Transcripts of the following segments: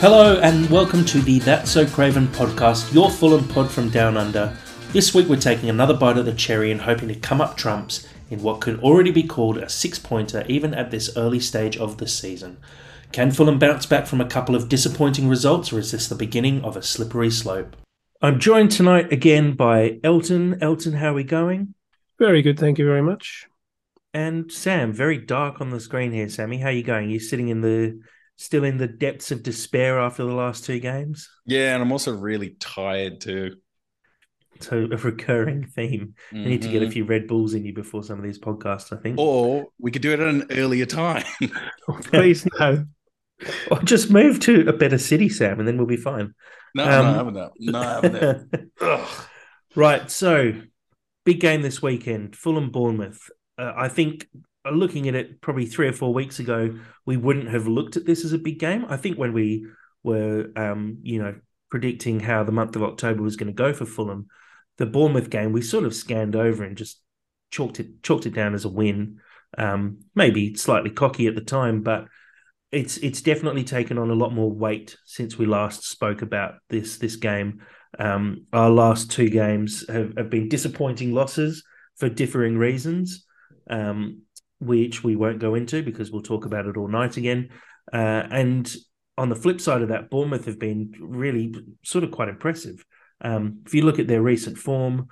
Hello and welcome to the That's So Craven podcast, your Fulham pod from down under. This week we're taking another bite of the cherry and hoping to come up trumps in what could already be called a six pointer even at this early stage of the season. Can Fulham bounce back from a couple of disappointing results or is this the beginning of a slippery slope? I'm joined tonight again by Elton. Elton, how are we going? Very good, thank you very much. And Sam, very dark on the screen here. Sammy, how are you going? You're sitting in the still in the depths of despair after the last two games? Yeah, and I'm also really tired too. So a recurring theme. Mm-hmm. You need to get a mm-hmm. few Red Bulls in you before some of these podcasts, I think. Or we could do it at an earlier time. Please no. Or just move to a better city, Sam, and then we'll be fine. No, um, no, I haven't that. No, I haven't that. right, so big game this weekend, Fulham Bournemouth. Uh, I think looking at it probably three or four weeks ago, we wouldn't have looked at this as a big game. I think when we were, um, you know, predicting how the month of October was going to go for Fulham, the Bournemouth game we sort of scanned over and just chalked it chalked it down as a win. Um, maybe slightly cocky at the time, but it's it's definitely taken on a lot more weight since we last spoke about this this game. Um, our last two games have, have, been disappointing losses for differing reasons. Um, which we won't go into because we'll talk about it all night again. Uh, and on the flip side of that, Bournemouth have been really sort of quite impressive. Um, if you look at their recent form,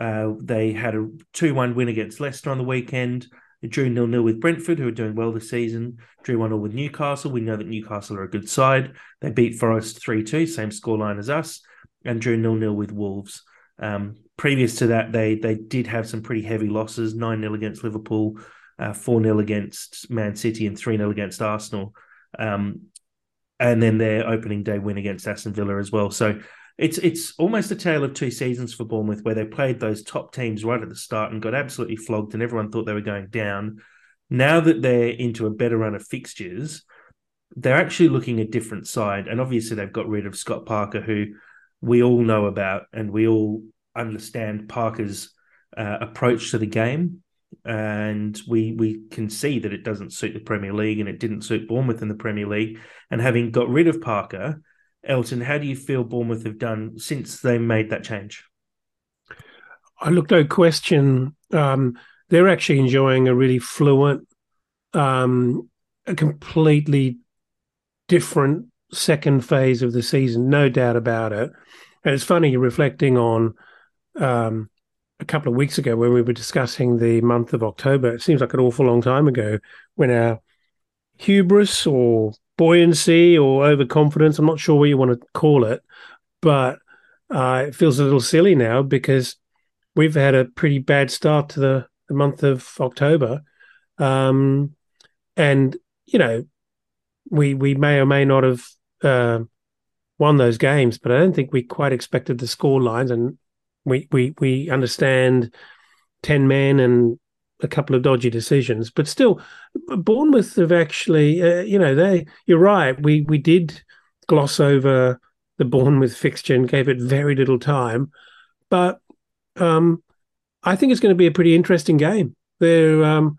uh, they had a 2 1 win against Leicester on the weekend. They drew nil nil with Brentford, who are doing well this season. Drew 1 0 with Newcastle. We know that Newcastle are a good side. They beat Forest 3 2, same scoreline as us, and drew nil nil with Wolves. Um, previous to that, they they did have some pretty heavy losses 9 0 against Liverpool, uh, 4 0 against Man City and 3 0 against Arsenal. Um, and then their opening day win against Aston Villa as well. So it's it's almost a tale of two seasons for Bournemouth, where they played those top teams right at the start and got absolutely flogged, and everyone thought they were going down. Now that they're into a better run of fixtures, they're actually looking a different side. And obviously, they've got rid of Scott Parker, who we all know about, and we all understand Parker's uh, approach to the game and we we can see that it doesn't suit the Premier League and it didn't suit Bournemouth in the Premier League. And having got rid of Parker, Elton, how do you feel Bournemouth have done since they made that change? I look no question. Um, they're actually enjoying a really fluent, um, a completely different second phase of the season, no doubt about it. And it's funny reflecting on um, a couple of weeks ago when we were discussing the month of October. It seems like an awful long time ago when our hubris or buoyancy or overconfidence, I'm not sure what you want to call it, but uh, it feels a little silly now because we've had a pretty bad start to the, the month of October. Um, and, you know, we we may or may not have uh, won those games, but I don't think we quite expected the score lines. And we we we understand ten men and a couple of dodgy decisions, but still, Bournemouth have actually, uh, you know, they. You're right. We we did gloss over the Bournemouth fixture and gave it very little time, but um, I think it's going to be a pretty interesting game. They're um,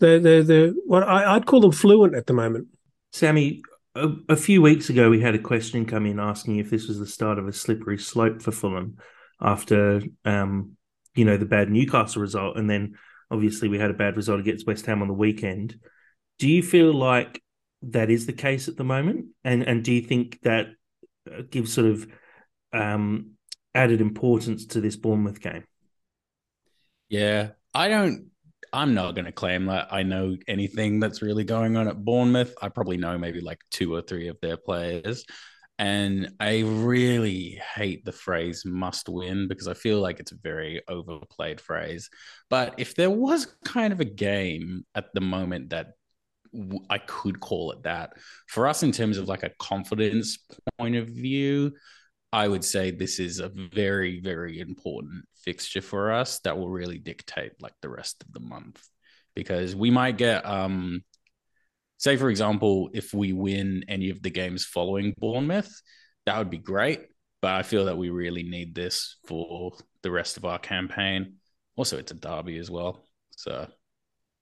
they're they're, they're what I, would call them fluent at the moment. Sammy, a, a, few weeks ago, we had a question come in asking if this was the start of a slippery slope for Fulham after um, you know the bad Newcastle result, and then obviously we had a bad result against West Ham on the weekend. Do you feel like that is the case at the moment, and and do you think that uh, gives sort of um, added importance to this Bournemouth game? Yeah, I don't. I'm not going to claim that I know anything that's really going on at Bournemouth. I probably know maybe like two or three of their players. And I really hate the phrase must win because I feel like it's a very overplayed phrase. But if there was kind of a game at the moment that I could call it that, for us in terms of like a confidence point of view, I would say this is a very, very important fixture for us that will really dictate like the rest of the month because we might get um say for example, if we win any of the games following Bournemouth, that would be great. But I feel that we really need this for the rest of our campaign. Also, it's a derby as well, so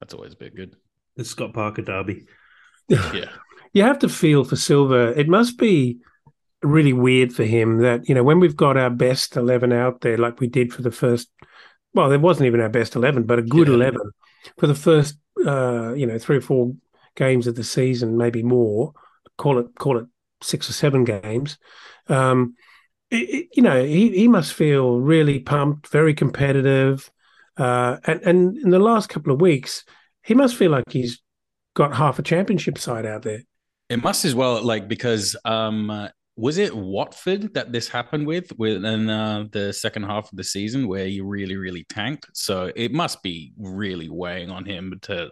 that's always a bit good. The Scott Parker derby. Yeah. you have to feel for Silva It must be really weird for him that you know when we've got our best eleven out there, like we did for the first. Well, it wasn't even our best eleven, but a good Yeah. eleven for the first, uh, you know, three or four games of the season, maybe more. Call it call it six or seven games. Um, it- it- you know, he he must feel really pumped, very competitive, uh, and and in the last couple of weeks, he must feel like he's got half a championship side out there. It must as well, like because um, was it Watford that this happened with within uh, the second half of the season where he really, really tanked? So it must be really weighing on him to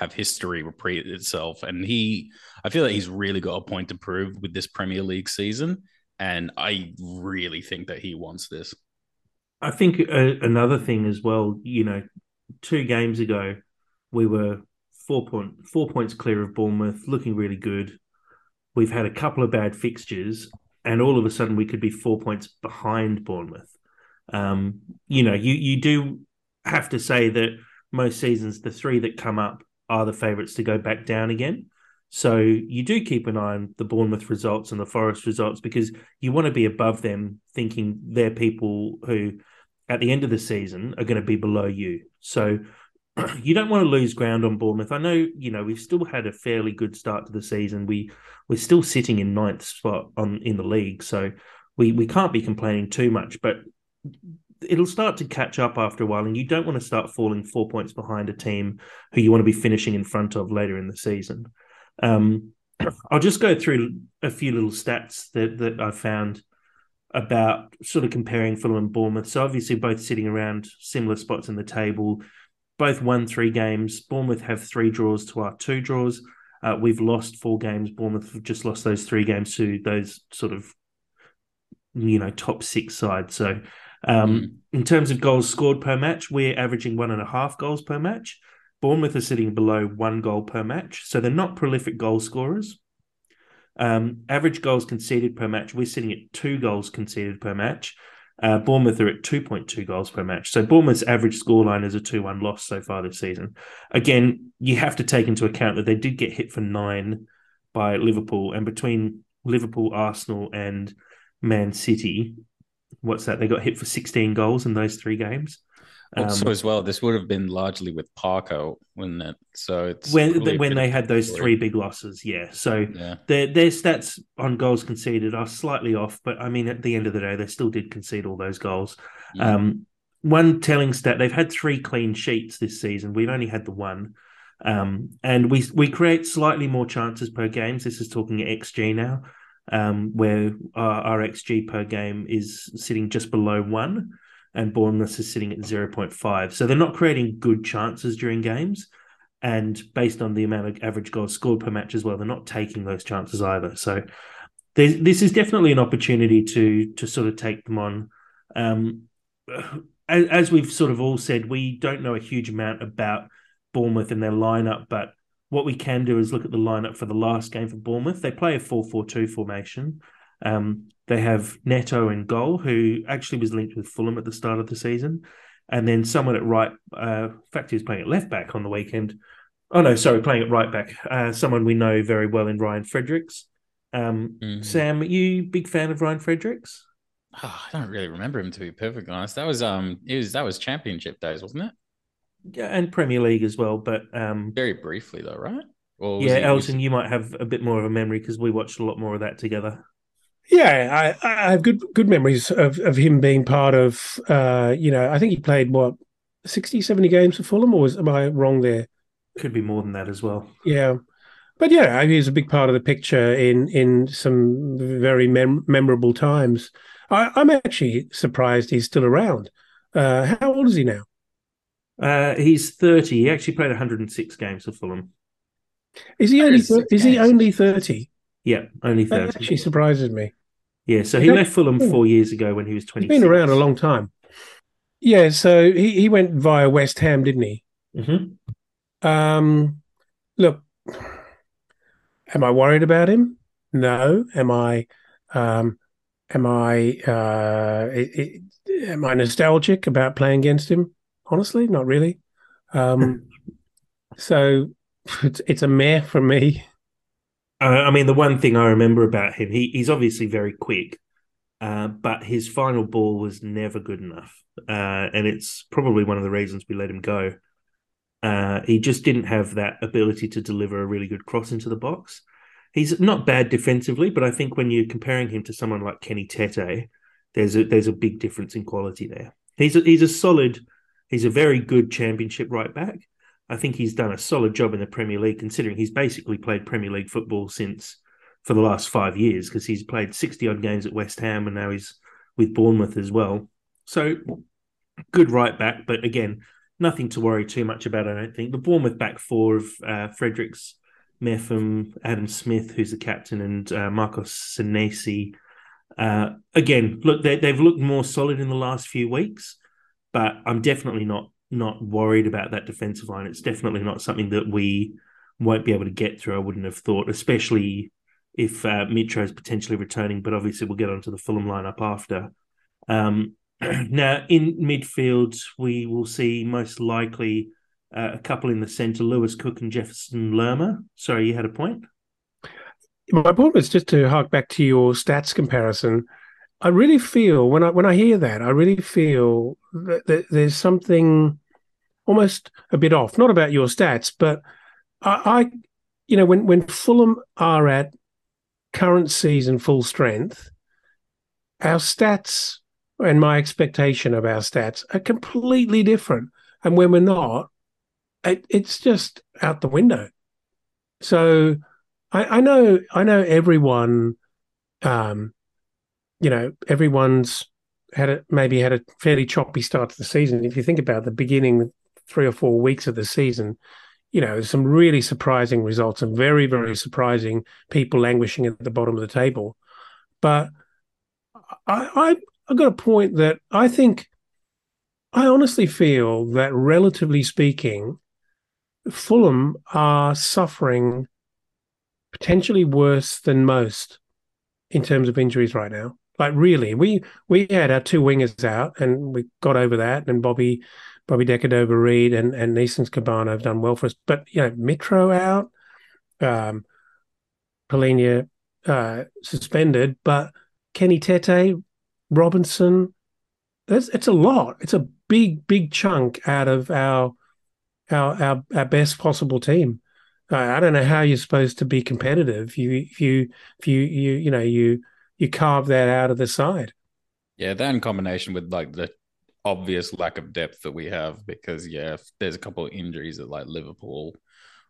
have history repeat itself. And he, I feel like he's really got a point to prove with this Premier League season, and I really think that he wants this. I think uh, another thing as well, you know, two games ago, we were four point four points clear of Bournemouth, looking really good. We've had a couple of bad fixtures, and all of a sudden we could be four points behind Bournemouth. Um, you know, you you do have to say that most seasons the three that come up are the favourites to go back down again. So you do keep an eye on the Bournemouth results and the Forest results because you want to be above them, thinking they're people who, at the end of the season, are going to be below you. So you don't want to lose ground on Bournemouth. I know, you know, we've still had a fairly good start to the season. We we're still sitting in ninth spot on in the league, so we we can't be complaining too much. But it'll start to catch up after a while, and you don't want to start falling four points behind a team who you want to be finishing in front of later in the season. Um, I'll just go through a few little stats that that I found about sort of comparing Fulham and Bournemouth. So obviously both sitting around similar spots in the table. Both won three games. Bournemouth have three draws to our two draws. Uh, we've lost four games. Bournemouth have just lost those three games to those sort of you know top six sides. So um, in terms of goals scored per match, we're averaging one and a half goals per match. Bournemouth are sitting below one goal per match, so they're not prolific goal scorers. Um, average goals conceded per match, we're sitting at two goals conceded per match. Uh, Bournemouth are at 2.2 goals per match. So Bournemouth's average scoreline is a 2 1 loss so far this season. Again, you have to take into account that they did get hit for nine by Liverpool, and between Liverpool, Arsenal, and Man City, what's that? They got hit for 16 goals in those three games. Also, Um, as well, this would have been largely with Parker, wouldn't it? So it's when a when they had those story. three big losses, yeah. So Yeah. their their stats on goals conceded are slightly off, but I mean, at the end of the day, they still did concede all those goals. Mm. Um, one telling stat: they've had three clean sheets this season. We've only had the one, um, and we we create slightly more chances per game. This is talking xG now, um, where our, our xG per game is sitting just below one, and Bournemouth is sitting at zero point five. So they're not creating good chances during games. And based on the amount of average goals scored per match as well, they're not taking those chances either. So this is definitely an opportunity to to sort of take them on. Um, as we've sort of all said, we don't know a huge amount about Bournemouth and their lineup, but what we can do is look at the lineup for the last game for Bournemouth. They play a 4 4 2 formation. Um, they have Neto in goal, who actually was linked with Fulham at the start of the season. And then someone at right, uh, in fact, he was playing at left back on the weekend. Oh, no, sorry, playing at right back. Uh, someone we know very well in Ryan Fredericks. Um, Mhm. Sam, are you big fan of Ryan Fredericks? Oh, I don't really remember him to be perfectly honest. That was um, it was that was championship days, wasn't it? Yeah, and Premier League as well. But um, Very briefly though, right? Or yeah, he- Elton, was- you might have a bit more of a memory because we watched a lot more of that together. Yeah, I, I have good good memories of, of him being part of. Uh, you know, I think he played what 60, 70 games for Fulham, or was, am I wrong there? Could be more than that as well. Yeah, but yeah, he was a big part of the picture in in some very mem- memorable times. I, I'm actually surprised he's still around. Uh, how old is he now? Uh, he's 30. He actually played 106 games for Fulham. Is he only 106 is he only thirty? Yeah, only That 30. actually surprises me. Yeah, so he Okay. left Fulham four years ago when he was 20. He's been around a long time. Yeah, so he, he went via West Ham, didn't he? hmm Um, look, am I worried about him? No. Am I? Um, am I? Uh, i i am I nostalgic about playing against him? Honestly, not really. Um, so it's it's a meh for me. Uh, I mean, the one thing I remember about him, he, he's obviously very quick, uh, but his final ball was never good enough. Uh, and it's probably one of the reasons we let him go. Uh, he just didn't have that ability to deliver a really good cross into the box. He's not bad defensively, but I think when you're comparing him to someone like Kenny Tete, there's a there's a big difference in quality there. He's a, he's a solid, he's a very good championship right back. I think he's done a solid job in the Premier League, considering he's basically played Premier League football since for the last five years because he's played 60 odd games at West Ham and now he's with Bournemouth as well. So good right back, but again, nothing to worry too much about, I don't think. The Bournemouth back four of uh, Fredericks, Mepham, Adam Smith, who's the captain, and uh, Marcos Senesi. Uh, again, look, they, they've looked more solid in the last few weeks, but I'm definitely not not worried about that defensive line. It's definitely not something that we won't be able to get through. I wouldn't have thought, especially if uh, Mitro is potentially returning. But obviously, we'll get onto the Fulham lineup after. Um, now, in midfield, we will see most likely uh, a couple in the centre, Lewis Cook and Jefferson Lerma. Sorry, you had a point? My point was just to hark back to your stats comparison. I really feel when I when I hear that, I really feel that, that there's something almost a bit off. Not about your stats, but I, I, you know, when when Fulham are at current season full strength, our stats and my expectation of our stats are completely different. And when we're not, it, it's just out the window. So I, I know I know everyone um, you know, everyone's had a maybe had a fairly choppy start to the season. If you think about the beginning three or four weeks of the season, you know, some really surprising results and very, very surprising people languishing at the bottom of the table. But I, I I've got a point that I think I honestly feel that relatively speaking, Fulham are suffering potentially worse than most in terms of injuries right now. Like really, we we had our two wingers out and we got over that, and Bobby Bobby Decordova-Reid and and Neeskens Kebano have done well for us. But you know, Mitro out, um, Palhinha uh, suspended, but Kenny Tete, Robinson, it's, it's a lot. It's a big big chunk out of our our our, our best possible team. I don't know how you're supposed to be competitive. You if you if you you you know you you carve that out of the side. Yeah, that in combination with like the obvious lack of depth that we have, because yeah, if there's a couple of injuries at like Liverpool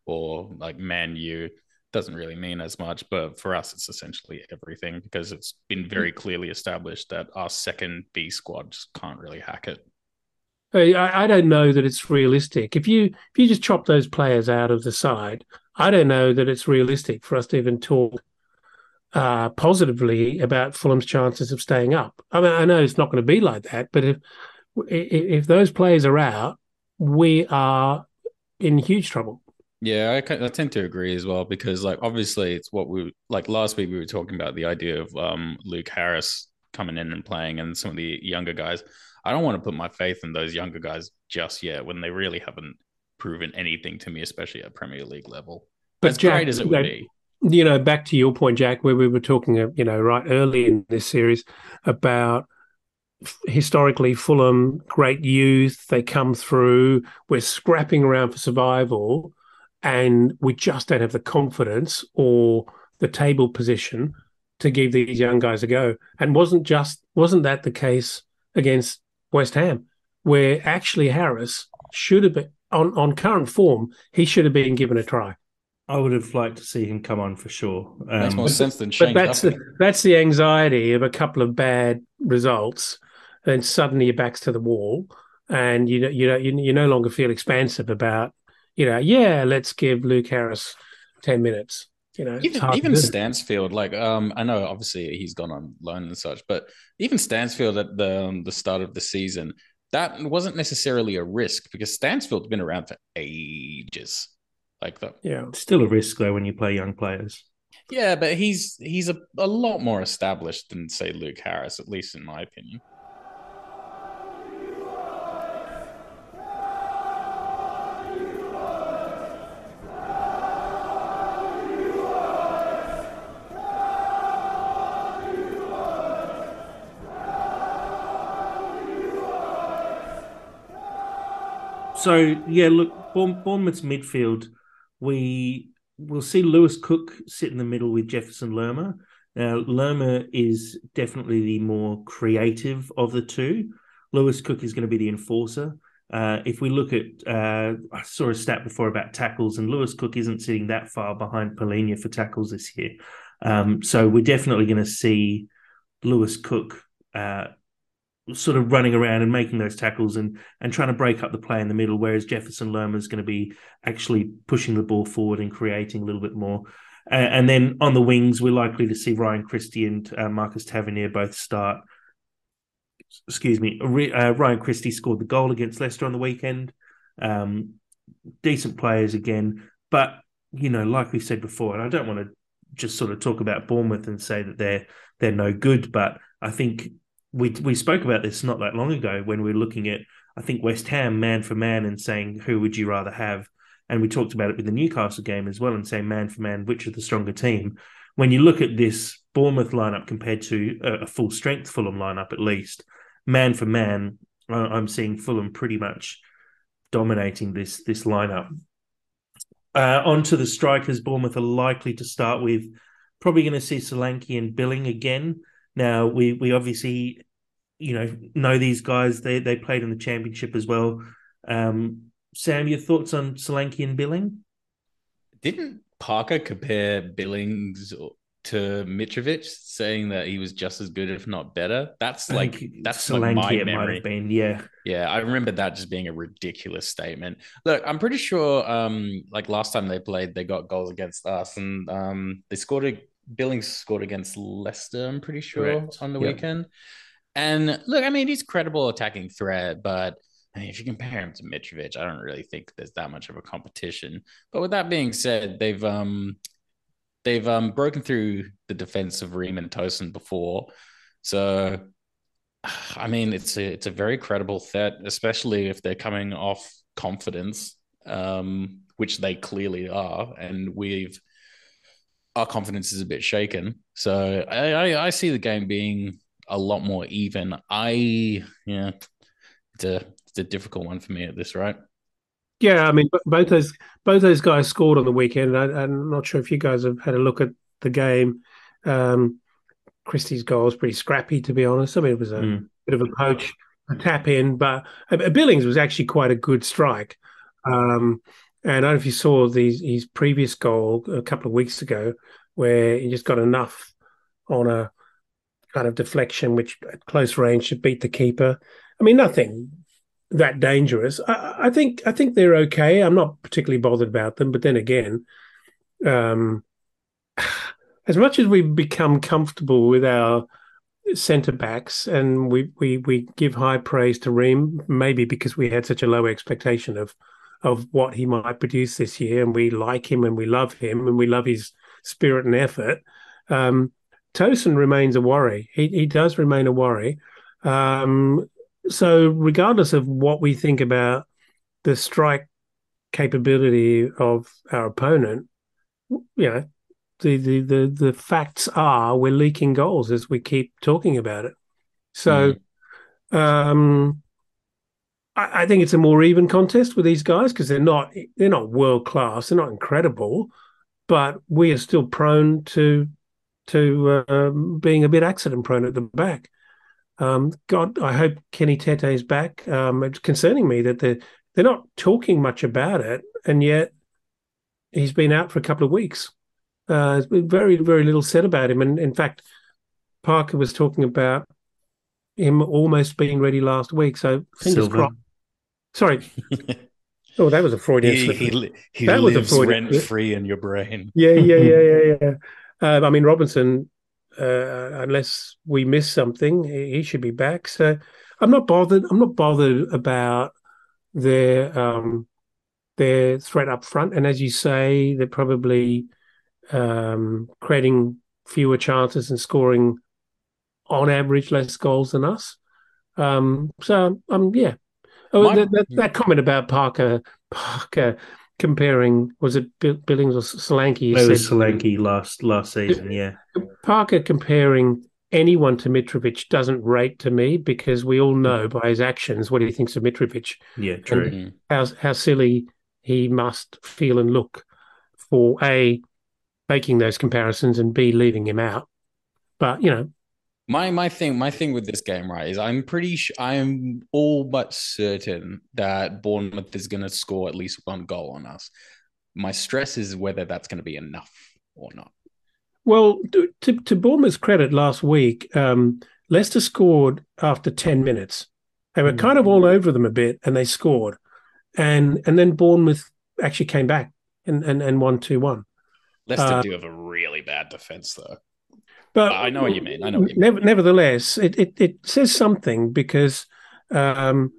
or like Man U, doesn't really mean as much. But for us, it's essentially everything because it's been mm-hmm. very clearly established that our second B squad just can't really hack it. I, I don't know that it's realistic. If you if you just chop those players out of the side, I don't know that it's realistic for us to even talk uh, positively about Fulham's chances of staying up. I mean, I know it's not going to be like that, but if if those players are out, we are in huge trouble. Yeah, I, I, tend to agree as well because, like, obviously, it's what we like last week. We were talking about the idea of um, Luke Harris coming in and playing, and some of the younger guys. I don't want to put my faith in those younger guys just yet when they really haven't proven anything to me, especially at Premier League level. But as Jack, great as it would be you know, back to your point, Jack, where we were talking, uh, you know, right early in this series about historically Fulham, great youth, they come through, we're scrapping around for survival, and we just don't have the confidence or the table position to give these young guys a go. And wasn't just wasn't that the case against West Ham, where actually Harris should have been on, on current form, he should have been given a try. I would have liked to see him come on for sure. Um, Makes more sense than Shane. But that's the that's the anxiety of a couple of bad results, and suddenly your back's to the wall, and you you know you you no longer feel expansive about you know yeah let's give Luke Harris ten minutes. You know, even even Stansfield, like um, I know obviously he's gone on loan and such, but even Stansfield at the um, the start of the season, that wasn't necessarily a risk because Stansfield's been around for ages like that. Yeah, it's still a risk though when you play young players. Yeah, but he's he's a, a lot more established than say Luke Harris, at least in my opinion. So yeah, look, Bournemouth's midfield we will see Lewis Cook sit in the middle with Jefferson Lerma. Now, Lerma is definitely the more creative of the two. Lewis Cook is going to be the enforcer. Uh, if we look at, uh, I saw a stat before about tackles, and Lewis Cook isn't sitting that far behind Palhinha for tackles this year. Um, so we're definitely going to see Lewis Cook uh, sort of running around and making those tackles and and trying to break up the play in the middle, whereas Jefferson Lerma is going to be actually pushing the ball forward and creating a little bit more. Uh, and then on the wings, we're likely to see Ryan Christie and uh, Marcus Tavernier both start. Excuse me, uh, Ryan Christie scored the goal against Leicester on the weekend. Um, decent players again, but you know, like we said before, and I don't want to just sort of talk about Bournemouth and say that they're they're no good, but I think we we spoke about this not that long ago when we were looking at I think West Ham man for man and saying who would you rather have, and we talked about it with the Newcastle game as well and saying man for man which is the stronger team. When you look at this Bournemouth lineup compared to a, a full strength Fulham lineup, at least man for man, I'm seeing Fulham pretty much dominating this this lineup. Uh, on to the strikers, Bournemouth are likely to start with. Probably going to see Solanke and Billing again. Now we we obviously you know know these guys. They they played in the championship as well. Um, Sam, your thoughts on Solanke and Billing? Didn't Parker compare Billings to Mitrovic, saying that he was just as good, if not better? That's like that's Solanke like my memory. Been, yeah, yeah. I remember that just being a ridiculous statement. Look, I'm pretty sure. Um, like last time they played, they got goals against us, and um, they scored a Billings scored against Leicester, I'm pretty sure, Correct. on the yep. weekend. And look, I mean, he's credible attacking threat, but I mean, if you compare him to Mitrovic, I don't really think there's that much of a competition. But with that being said, they've um they've um broken through the defense of Ream and Tosin before. So I mean, it's a it's a very credible threat, especially if they're coming off confidence, um, which they clearly are, and we've our confidence is a bit shaken. So I, I, I see the game being a lot more even. I yeah, it's a it's a difficult one for me at this right. Yeah, I mean, both those both those guys scored on the weekend. I, am not sure if you guys have had a look at the game. Um, Christie's goal was pretty scrappy, to be honest. I mean, it was a mm. bit of a poach, a tap in, but uh, Billings was actually quite a good strike. Um, and I don't know if you saw his previous goal a couple of weeks ago, where he just got enough on a kind of deflection, which at close range should beat the keeper. I mean, nothing that dangerous. I, I think I think they're okay. I'm not particularly bothered about them, but then again, um, as much as we've become comfortable with our centre backs and we, we we give high praise to Ream, maybe because we had such a low expectation of of what he might produce this year, and we like him and we love him and we love his spirit and effort. Um, Tosin remains a worry. He he does remain a worry. Um, so regardless of what we think about the strike capability of our opponent, you know, the the the, the facts are we're leaking goals as we keep talking about it. So. Mm. Um, I, think it's a more even contest with these guys because they're not they're not world class, they're not incredible, but we are still prone to to uh, being a bit accident prone at the back. Um, God, I hope Kenny Tete is back. Um, it's concerning me that they're they're not talking much about it, and yet he's been out for a couple of weeks. Uh, very very little said about him, and in fact, Parker was talking about him almost being ready last week. So fingers Silva. crossed. Sorry. oh, that was a Freudian he, slip. He, he that was a Freudian rent free in your brain. Yeah, yeah, yeah, yeah, yeah. Uh, I mean, Robinson, uh, unless we miss something, he should be back. So I'm not bothered. I'm not bothered about their um, their threat up front. And as you say, they're probably um, creating fewer chances and scoring on average less goals than us. Um, so um, yeah. Oh, My, that, that, that, comment about Parker Parker comparing was it Billings or Solanke? It was Solanke last last season. Yeah, Parker comparing anyone to Mitrovic doesn't rate to me because we all know by his actions what he thinks of Mitrovic. Yeah, true. How how silly he must feel and look for a making those comparisons and b leaving him out. But you know, My my thing my thing with this game, right, is I'm pretty sure I'm all but certain that Bournemouth is going to score at least one goal on us. My stress is whether that's going to be enough or not. well, to to, Bournemouth's credit, last week um, Leicester scored after ten minutes. They were Mm. kind of all over them a bit, and they scored, and and then Bournemouth actually came back and and, and won two one. Leicester Uh, do have a really bad defense, though. But I know what you mean. I know what you mean. nev- Nevertheless, it, it it says something because, um,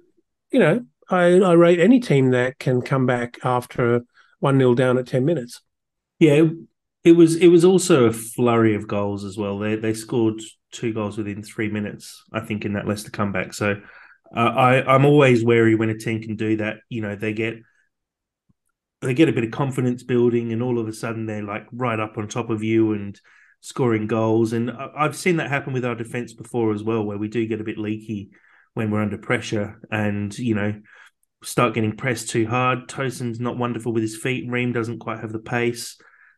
you know, I, I rate any team that can come back after one 0 down at ten minutes. Yeah, it, it was it was also a flurry of goals as well. They they scored two goals within three minutes, I think, in that Leicester comeback. So uh, I I'm always wary when a team can do that. You know, they get they get a bit of confidence building, and all of a sudden they're like right up on top of you and scoring goals. And I've seen that happen with our defense before as well, where we do get a bit leaky when we're under pressure, and you know start getting pressed too hard. Tosin's not wonderful with his feet. Ream doesn't quite have the pace.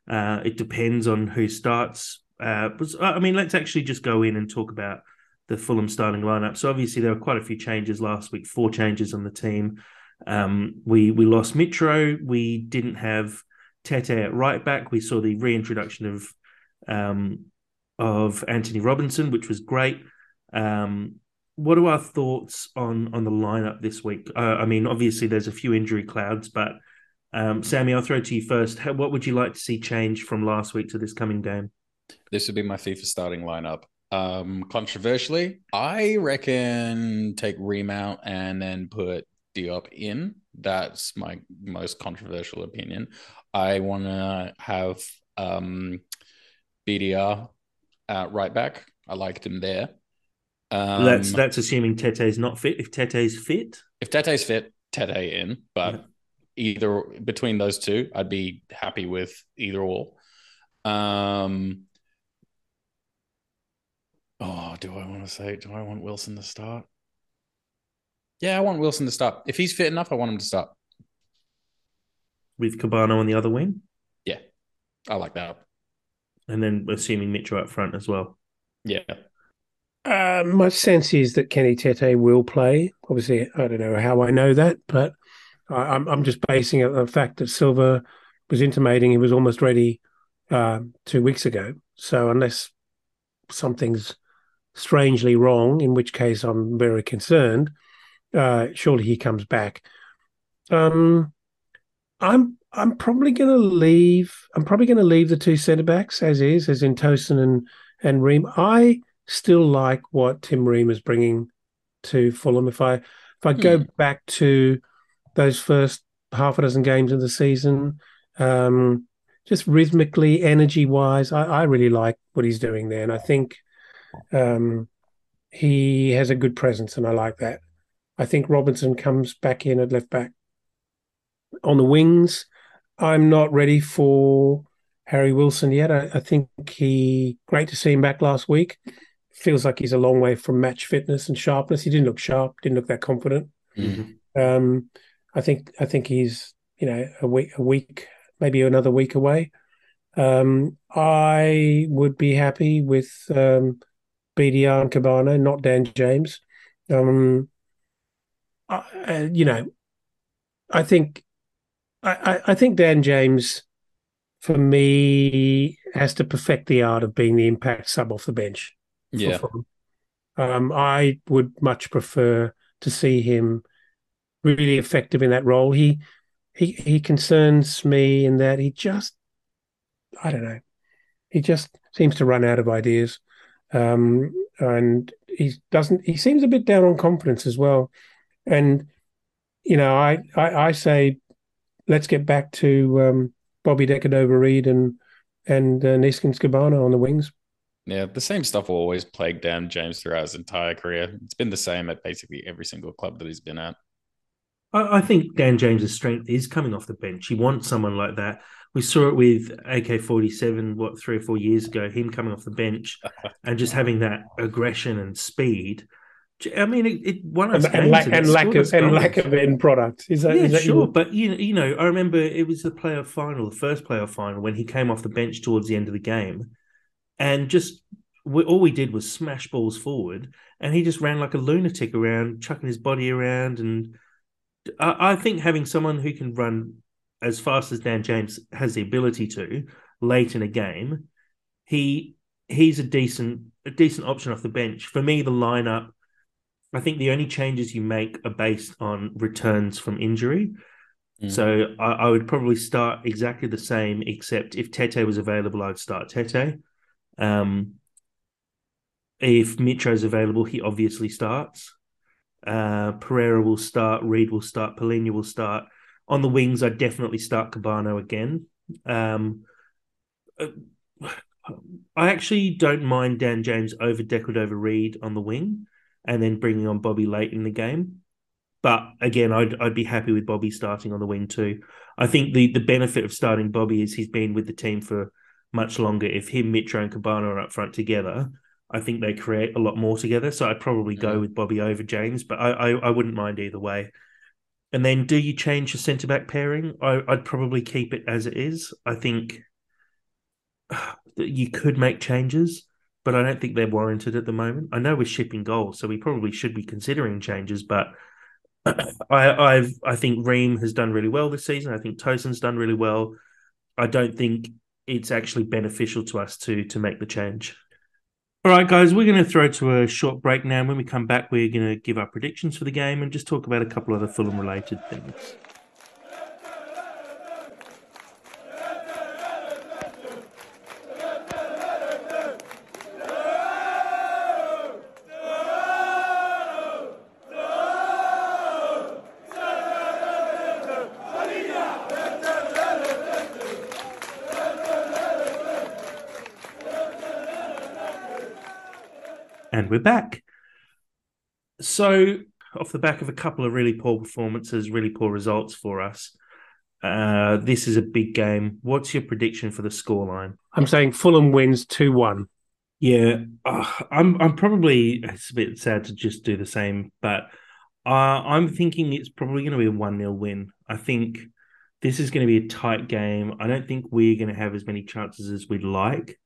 Uh, it depends on who starts. Uh, but I mean, let's actually just go in and talk about the Fulham starting lineup. So obviously there were quite a few changes last week. Four changes on the team. Um, we we lost Mitro. We didn't have Tete at right back. We saw the reintroduction of um, of Anthony Robinson, which was great. Um, what are our thoughts on on the lineup this week? Uh, I mean, obviously there's a few injury clouds, but um, Sammy, I'll throw to you first. How, what would you like to see change from last week to this coming game? This would be my FIFA starting lineup. Um, controversially, I reckon take Ream out and then put Diop in. That's my most controversial opinion. I want to have um, BDR at right back. I liked him there. Um, that's that's assuming Tete's not fit. If Tete's fit, if Tete's fit, Tete in, but Yeah. either between those two, I'd be happy with either or. Um, oh, do I want to say? Do I want Wilson to start? Yeah, I want Wilson to start. If he's fit enough, I want him to start. with Kebano on the other wing, Yeah, I like that. And then assuming Mitchell up front as well. Yeah, Uh, my sense is that Kenny Tete will play. Obviously, I don't know how I know that, but I, I'm I'm just basing it on the fact that Silva was intimating he was almost ready uh, two weeks ago. So unless something's strangely wrong, in which case I'm very concerned, uh, surely he comes back. Um, I'm I'm probably going to leave. I'm probably going to leave the two centre backs as is, as in Tosin and and Ream. I still like what Tim Ream is bringing to Fulham. If I if I go Hmm. back to those first half a dozen games of the season, um, just rhythmically, energy wise, I, I really like what he's doing there, and I think um, he has a good presence, and I like that. I think Robinson comes back in at left back on the wings. I'm not ready for Harry Wilson yet. I, I think he great to see him back last week. Feels like he's a long way from match fitness and sharpness. He didn't look sharp, didn't look that confident. Mhm. Um, I think I think he's you know a week a week maybe another week away. Um, I would be happy with um, BDR and Kebano, not Dan James. Um, I, uh, you know, I think I, I, think Dan James for me has to perfect the art of being the impact sub off the bench. yeah. Um, I would much prefer to see him really effective in that role. He he he concerns me in that he just I don't know. He just seems to run out of ideas. Um, and he doesn't he seems a bit down on confidence as well. And you know, I I, I say let's get back to um, Bobby Decordova-Reid and and uh, Neeskens Kebano on the wings. Yeah, the same stuff will always plague Dan James throughout his entire career. It's been the same at basically every single club that he's been at. I, I think Dan James's strength is coming off the bench. He wants someone like that. We saw it with AK forty seven, what three or four years ago. Him coming off the bench and just having that aggression and speed. I mean, it, it won us and, and lack, and lack of and lack of end product. Is that yeah, is that sure? But you you know, I remember it was the playoff final, the first playoff final, when he came off the bench towards the end of the game, and just we, all we did was smash balls forward, and he just ran like a lunatic around, chucking his body around, and I, I think having someone who can run as fast as Dan James has the ability to late in a game, he he's a decent a decent option off the bench. For me, the lineup I think the only changes you make are based on returns from injury. Mm. So I, I, would probably start exactly the same, except if Tete was available, I'd start Tete. Um, if Mitro's available, he obviously starts. Uh, Pereira will start. Reed will start. Palhinha will start. On the wings, I'd definitely start Kebano again. Um, uh, I actually don't mind Dan James over Decordova-Reid on the wing and then bringing on Bobby late in the game. But again, I'd I'd be happy with Bobby starting on the wing too. I think the the benefit of starting Bobby is he's been with the team for much longer. If him, Mitro, and Kebano are up front together, I think they create a lot more together. So I'd probably go mm. with Bobby over James, but I, I, I wouldn't mind either way. And then, do you change the centre back pairing? I, would probably keep it as it is. I think that you could make changes but I don't think they're warranted at the moment. I know we're shipping goals, so we probably should be considering changes. But I, I've I think Ream has done really well this season. I think Tosin's done really well. I don't think it's actually beneficial to us to to make the change. All right, guys, we're going to throw to a short break now. When we come back, we're going to give our predictions for the game and just talk about a couple other Fulham related things. And we're back. So, off the back of a couple of really poor performances, really poor results for us, uh, this is a big game. What's your prediction for the scoreline? I'm saying Fulham wins 2 1. Yeah, uh, I'm. I'm probably. It's a bit sad to just do the same, but uh, I'm thinking it's probably going to be a one 0 win. I think this is going to be a tight game. I don't think we're going to have as many chances as we'd like.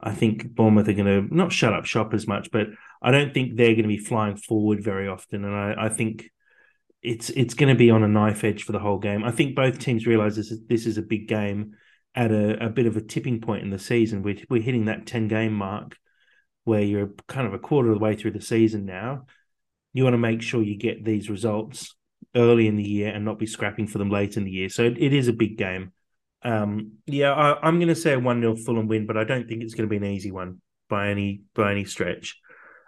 I think Bournemouth are going to not shut up shop as much, but I don't think they're going to be flying forward very often. And I, I think it's it's going to be on a knife edge for the whole game. I think both teams realize this is, this is a big game at a, a bit of a tipping point in the season. We're, we're hitting that 10 game mark where you're kind of a quarter of the way through the season now. You want to make sure you get these results early in the year and not be scrapping for them late in the year. So it, it is a big game. Um, yeah, I, am going to say a one 0 Fulham win, but I don't think it's going to be an easy one by any by any stretch.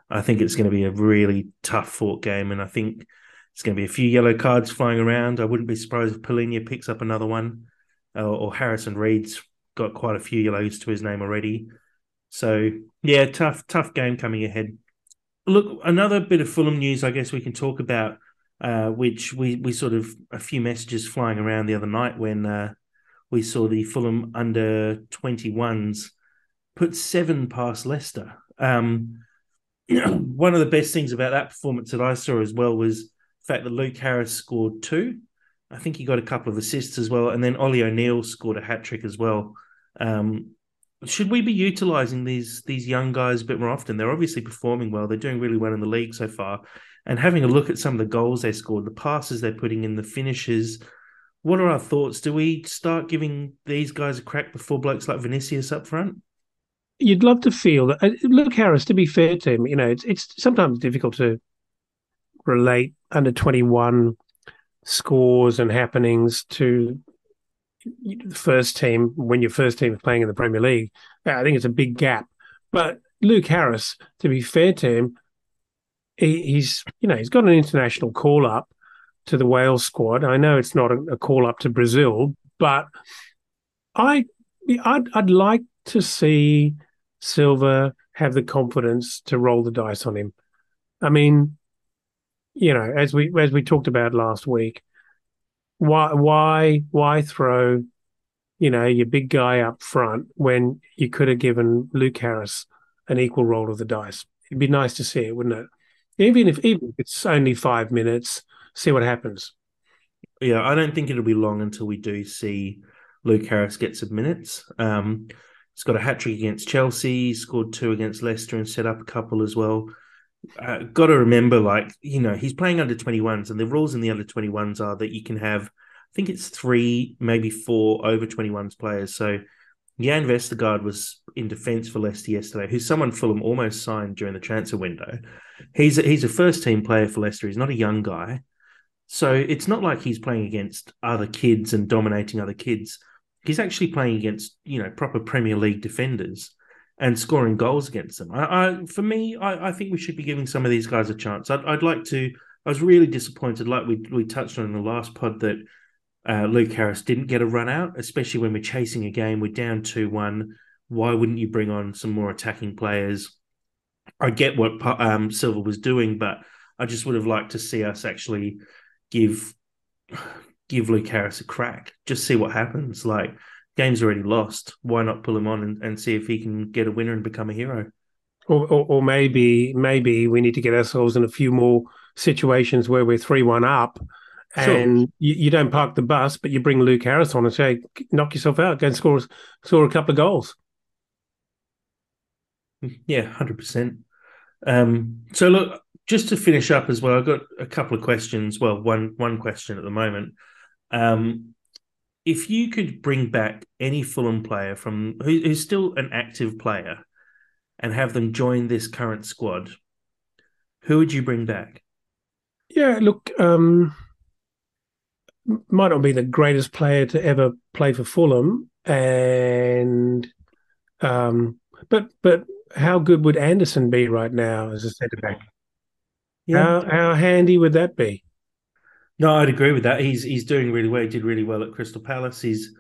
I think it's going to be a really tough fought game, and I think it's going to be a few yellow cards flying around. I wouldn't be surprised if Palhinha picks up another one, or, or Harrison Reed's got quite a few yellows to his name already. So yeah, tough tough game coming ahead. Look, another bit of Fulham news, I guess we can talk about, uh, which we we sort of a few messages flying around the other night when. Uh, we saw the Fulham under 21s put seven past Leicester. Um, one of the best things about that performance that I saw as well was the fact that Luke Harris scored two. I think he got a couple of assists as well, and then Ollie O'Neill scored a hat trick as well. Um, should we be utilising these these young guys a bit more often? They're obviously performing well. They're doing really well in the league so far, and having a look at some of the goals they scored, the passes they're putting in, the finishes, what are our thoughts? Do we start giving these guys a crack before blokes like Vinicius up front? You'd love to feel that. Uh, Luke Harris, to be fair to him, you know, it's it's sometimes difficult to relate under twenty one scores and happenings to the first team when your first team is playing in the Premier League. I think it's a big gap. But Luke Harris, to be fair to him, he, he's you know he's got an international call up to the Wales squad. I know it's not a, a call up to Brazil, but I I'd, I'd like to see Silva have the confidence to roll the dice on him. I mean, you know, as we as we talked about last week, why why why throw you know, your big guy up front when you could have given Luke Harris an equal roll of the dice. It'd be nice to see it, wouldn't it? Even if even if it's only five minutes, see what happens. Yeah, I don't think it'll be long until we do see Luke Harris get some minutes. Um, he's got a hat trick against Chelsea, scored two against Leicester, and set up a couple as well. Uh, got to remember, like you know, he's playing under twenty ones, and the rules in the under twenty ones are that you can have, I think it's three, maybe four over twenty ones players. So Jan Vestergaard was in defence for Leicester yesterday, who's someone Fulham almost signed during the transfer window. He's a, he's a first team player for Leicester. He's not a young guy, so it's not like he's playing against other kids and dominating other kids. He's actually playing against you know proper Premier League defenders and scoring goals against them. I, I for me, I, I, think we should be giving some of these guys a chance. I'd, I'd like to. I was really disappointed, like we we touched on in the last pod, that uh, Luke Harris didn't get a run out, especially when we're chasing a game. We're down 2 1. Why wouldn't you bring on some more attacking players? I get what um, Silva was doing, but I just would have liked to see us actually give give Luke Harris a crack. Just see what happens. Like, game's already lost. Why not pull him on and, and see if he can get a winner and become a hero? Or, or, or, maybe maybe we need to get ourselves in a few more situations where we're three one up and sure. you, you, don't park the bus, but you bring Luke Harris on and say, knock yourself out, go and score score a couple of goals. Yeah, hundred percent. Um, so look, just to finish up as well, I've got a couple of questions. Well, one one question at the moment. Um, if you could bring back any Fulham player from who, who's still an active player and have them join this current squad, who would you bring back? Yeah, look, um, might not be the greatest player to ever play for Fulham, and um, but but how good would Andersen be right now as a centre back? Yeah. How how handy would that be? No, I'd agree with that. He's he's doing really well. He did really well at Crystal Palace. He's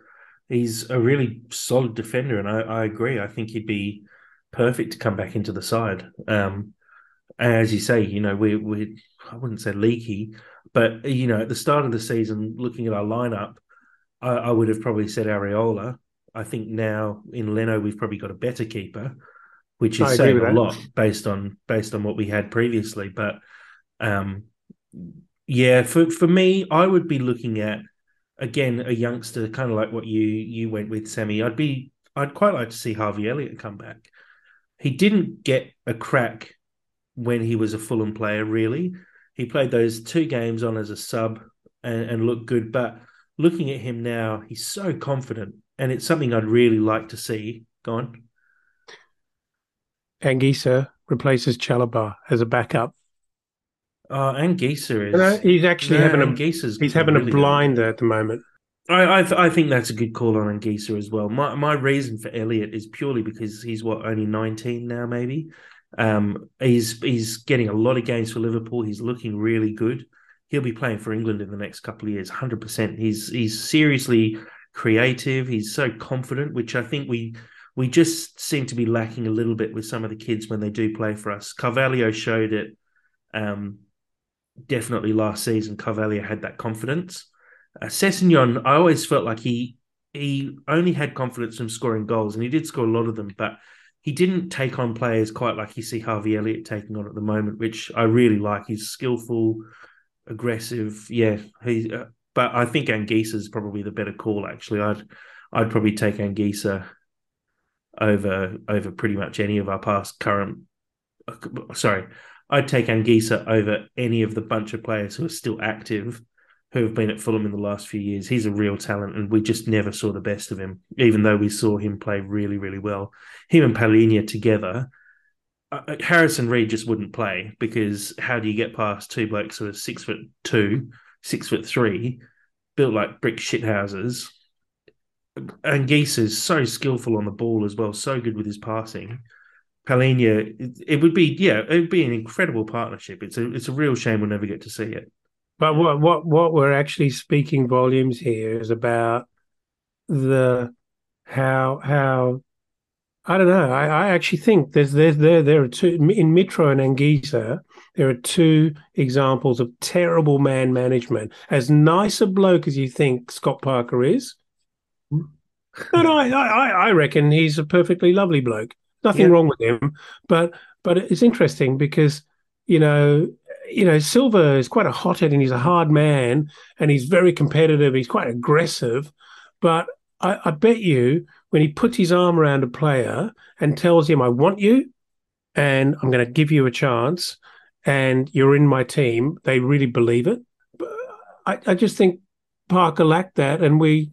he's a really solid defender, and I, I agree. I think he'd be perfect to come back into the side. Um, as you say, you know, we we I wouldn't say leaky, but you know, at the start of the season, looking at our lineup, I, I would have probably said Areola. I think now in Leno, we've probably got a better keeper, which is saying a lot based on based on what we had previously. But um, yeah, for for me, I would be looking at again a youngster, kind of like what you you went with, Sammy. I'd be I'd quite like to see Harvey Elliott come back. He didn't get a crack when he was a Fulham player, really. He played those two games on as a sub and, and looked good. But looking at him now, he's so confident, and it's something I'd really like to see. Go on. Anguissa replaces Chalobah as a backup. Oh, Anguissa is. No, he's actually having a he's having really a blinder good. at the moment. I I, th- I, think that's a good call on Anguissa as well. My my reason for Elliott is purely because he's what only nineteen now, maybe, um, he's he's getting a lot of games for Liverpool. He's looking really good. He'll be playing for England in the next couple of years, hundred percent. He's he's seriously creative. He's so confident, which I think we we just seem to be lacking a little bit with some of the kids when they do play for us. Carvalho showed it um, definitely last season. Carvalho had that confidence. Uh, Sessegnon, I always felt like he he only had confidence from scoring goals, and he did score a lot of them, but he didn't take on players quite like you see Harvey Elliott taking on at the moment, which I really like. He's skillful, aggressive. Yeah, he. Uh, but I think Anguissa is probably the better call. Actually, I'd I'd probably take Anguissa over over pretty much any of our past current. Uh, sorry, I'd take Anguissa over any of the bunch of players who are still active who have been at Fulham in the last few years. He's a real talent, and we just never saw the best of him, even though we saw him play really, really well. Him and Palhinha together, uh, uh, Harrison Reed just wouldn't play because how do you get past two blokes who are six foot two, six foot three, built like brick shithouses? Geese is so skillful on the ball as well, so good with his passing. Palhinha, it, it would be yeah, it would be an incredible partnership. It's a it's a real shame we'll never get to see it. But what what what we're actually speaking volumes here is about the how how I don't know. I, I actually think there's there's there there are two in Mitro and Anguissa. There are two examples of terrible man management. As nice a bloke as you think Scott Parker is, hmm. No, no, I, I, I reckon he's a perfectly lovely bloke. Nothing Yeah. wrong with him, but but it's interesting because you know you know Silva is quite a hothead and he's a hard man and he's very competitive. He's quite aggressive, but I, I bet you when he puts his arm around a player and tells him, "I want you, and I'm going to give you a chance, and you're in my team," they really believe it. But I, I just think Parker lacked that, and we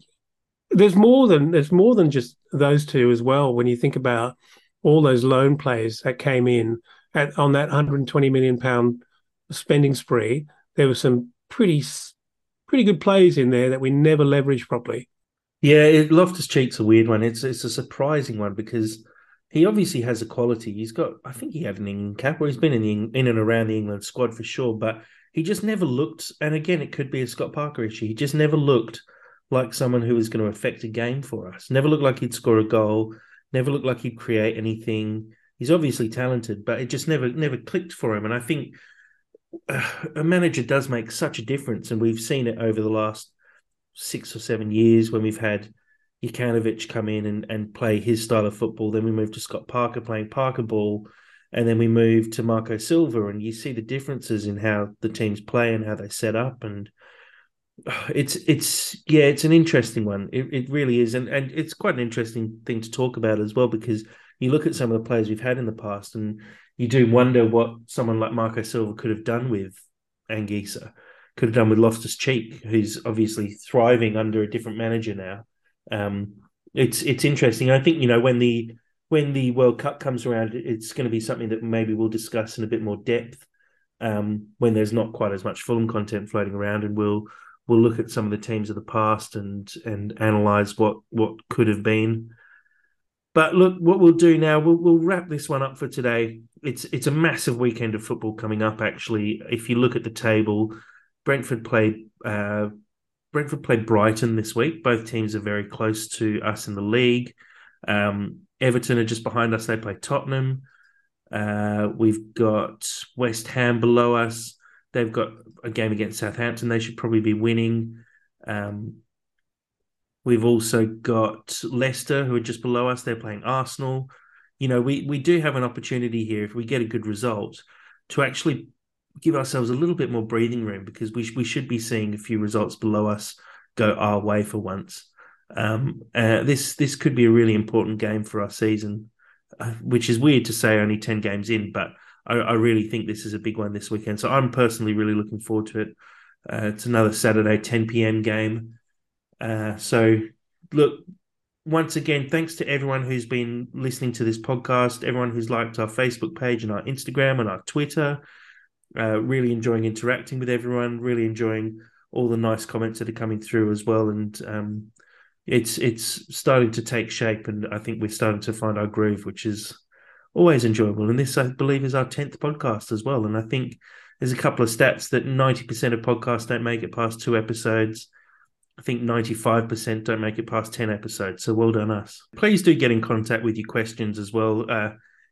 there's more than there's more than just those two as well. When you think about all those loan players that came in at, on that 120 million pound spending spree, there were some pretty pretty good plays in there that we never leveraged properly. Yeah, it, Loftus Cheek's a weird one. It's it's a surprising one because he obviously has a quality. He's got, I think he had an England cap, or he's been in the, in and around the England squad for sure. But he just never looked. And again, it could be a Scott Parker issue. He just never looked like someone who was going to affect a game for us. Never looked like he'd score a goal. Never looked like he'd create anything. He's obviously talented, but it just never never clicked for him. And I think uh, a manager does make such a difference, and we've seen it over the last six or seven years when we've had Jokanovic come in and, and play his style of football. Then we moved to Scott Parker playing Parker ball, and then we moved to Marco Silva, and you see the differences in how the teams play and how they set up, and it's it's yeah, it's an interesting one. It, it really is, and and it's quite an interesting thing to talk about as well because you look at some of the players we've had in the past, and you do wonder what someone like Marco Silva could have done with Anguissa, could have done with Loftus Cheek, who's obviously thriving under a different manager now. Um, it's it's interesting. I think you know when the when the World Cup comes around, it's going to be something that maybe we'll discuss in a bit more depth um, when there's not quite as much Fulham content floating around, and we'll we'll look at some of the teams of the past and and analyze what what could have been. But look, what we'll do now, we'll we'll wrap this one up for today. It's it's a massive weekend of football coming up. Actually, if you look at the table, Brentford played uh, Brentford played Brighton this week. Both teams are very close to us in the league. Um, Everton are just behind us. They play Tottenham. Uh, we've got West Ham below us. They've got a game against Southampton. They should probably be winning. Um, we've also got Leicester, who are just below us. They're playing Arsenal. You know, we we do have an opportunity here if we get a good result to actually give ourselves a little bit more breathing room because we we should be seeing a few results below us go our way for once. Um, uh, this this could be a really important game for our season, uh, which is weird to say only ten games in, but I, I, really think this is a big one this weekend. So I'm personally really looking forward to it. Uh, it's another Saturday 10 p.m. game. Uh, so look, once again, thanks to everyone who's been listening to this podcast, everyone who's liked our Facebook page and our Instagram and our Twitter. Uh, really enjoying interacting with everyone. Really enjoying all the nice comments that are coming through as well. And um, it's it's starting to take shape, and I think we're starting to find our groove, which is always enjoyable. And this, I believe, is our tenth podcast as well. And I think there's a couple of stats that ninety percent of podcasts don't make it past two episodes. I think 95% don't make it past 10 episodes. So well done us. Please do get in contact with your questions as well. Uh,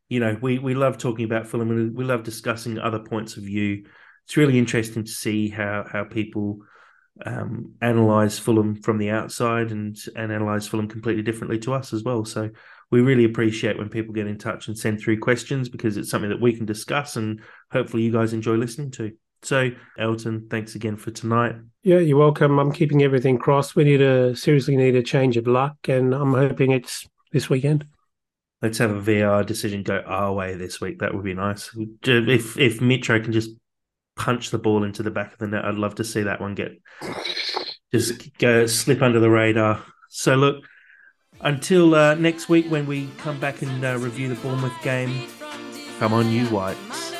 you know, we, we love talking about Fulham and we love discussing other points of view. It's really interesting to see how, how people um, analyze Fulham from the outside and, and analyze Fulham completely differently to us as well. So we really appreciate when people get in touch and send through questions because it's something that we can discuss and hopefully you guys enjoy listening to. So, Elton, thanks again for tonight. Yeah, you're welcome. I'm keeping everything crossed. We need a seriously need a change of luck, and I'm hoping it's this weekend. Let's have a VR decision go our way this week. That would be nice. If if Mitro can just punch the ball into the back of the net, I'd love to see that one get just go slip under the radar. So look, until uh, next week when we come back and uh, review the Bournemouth game, come on, you whites.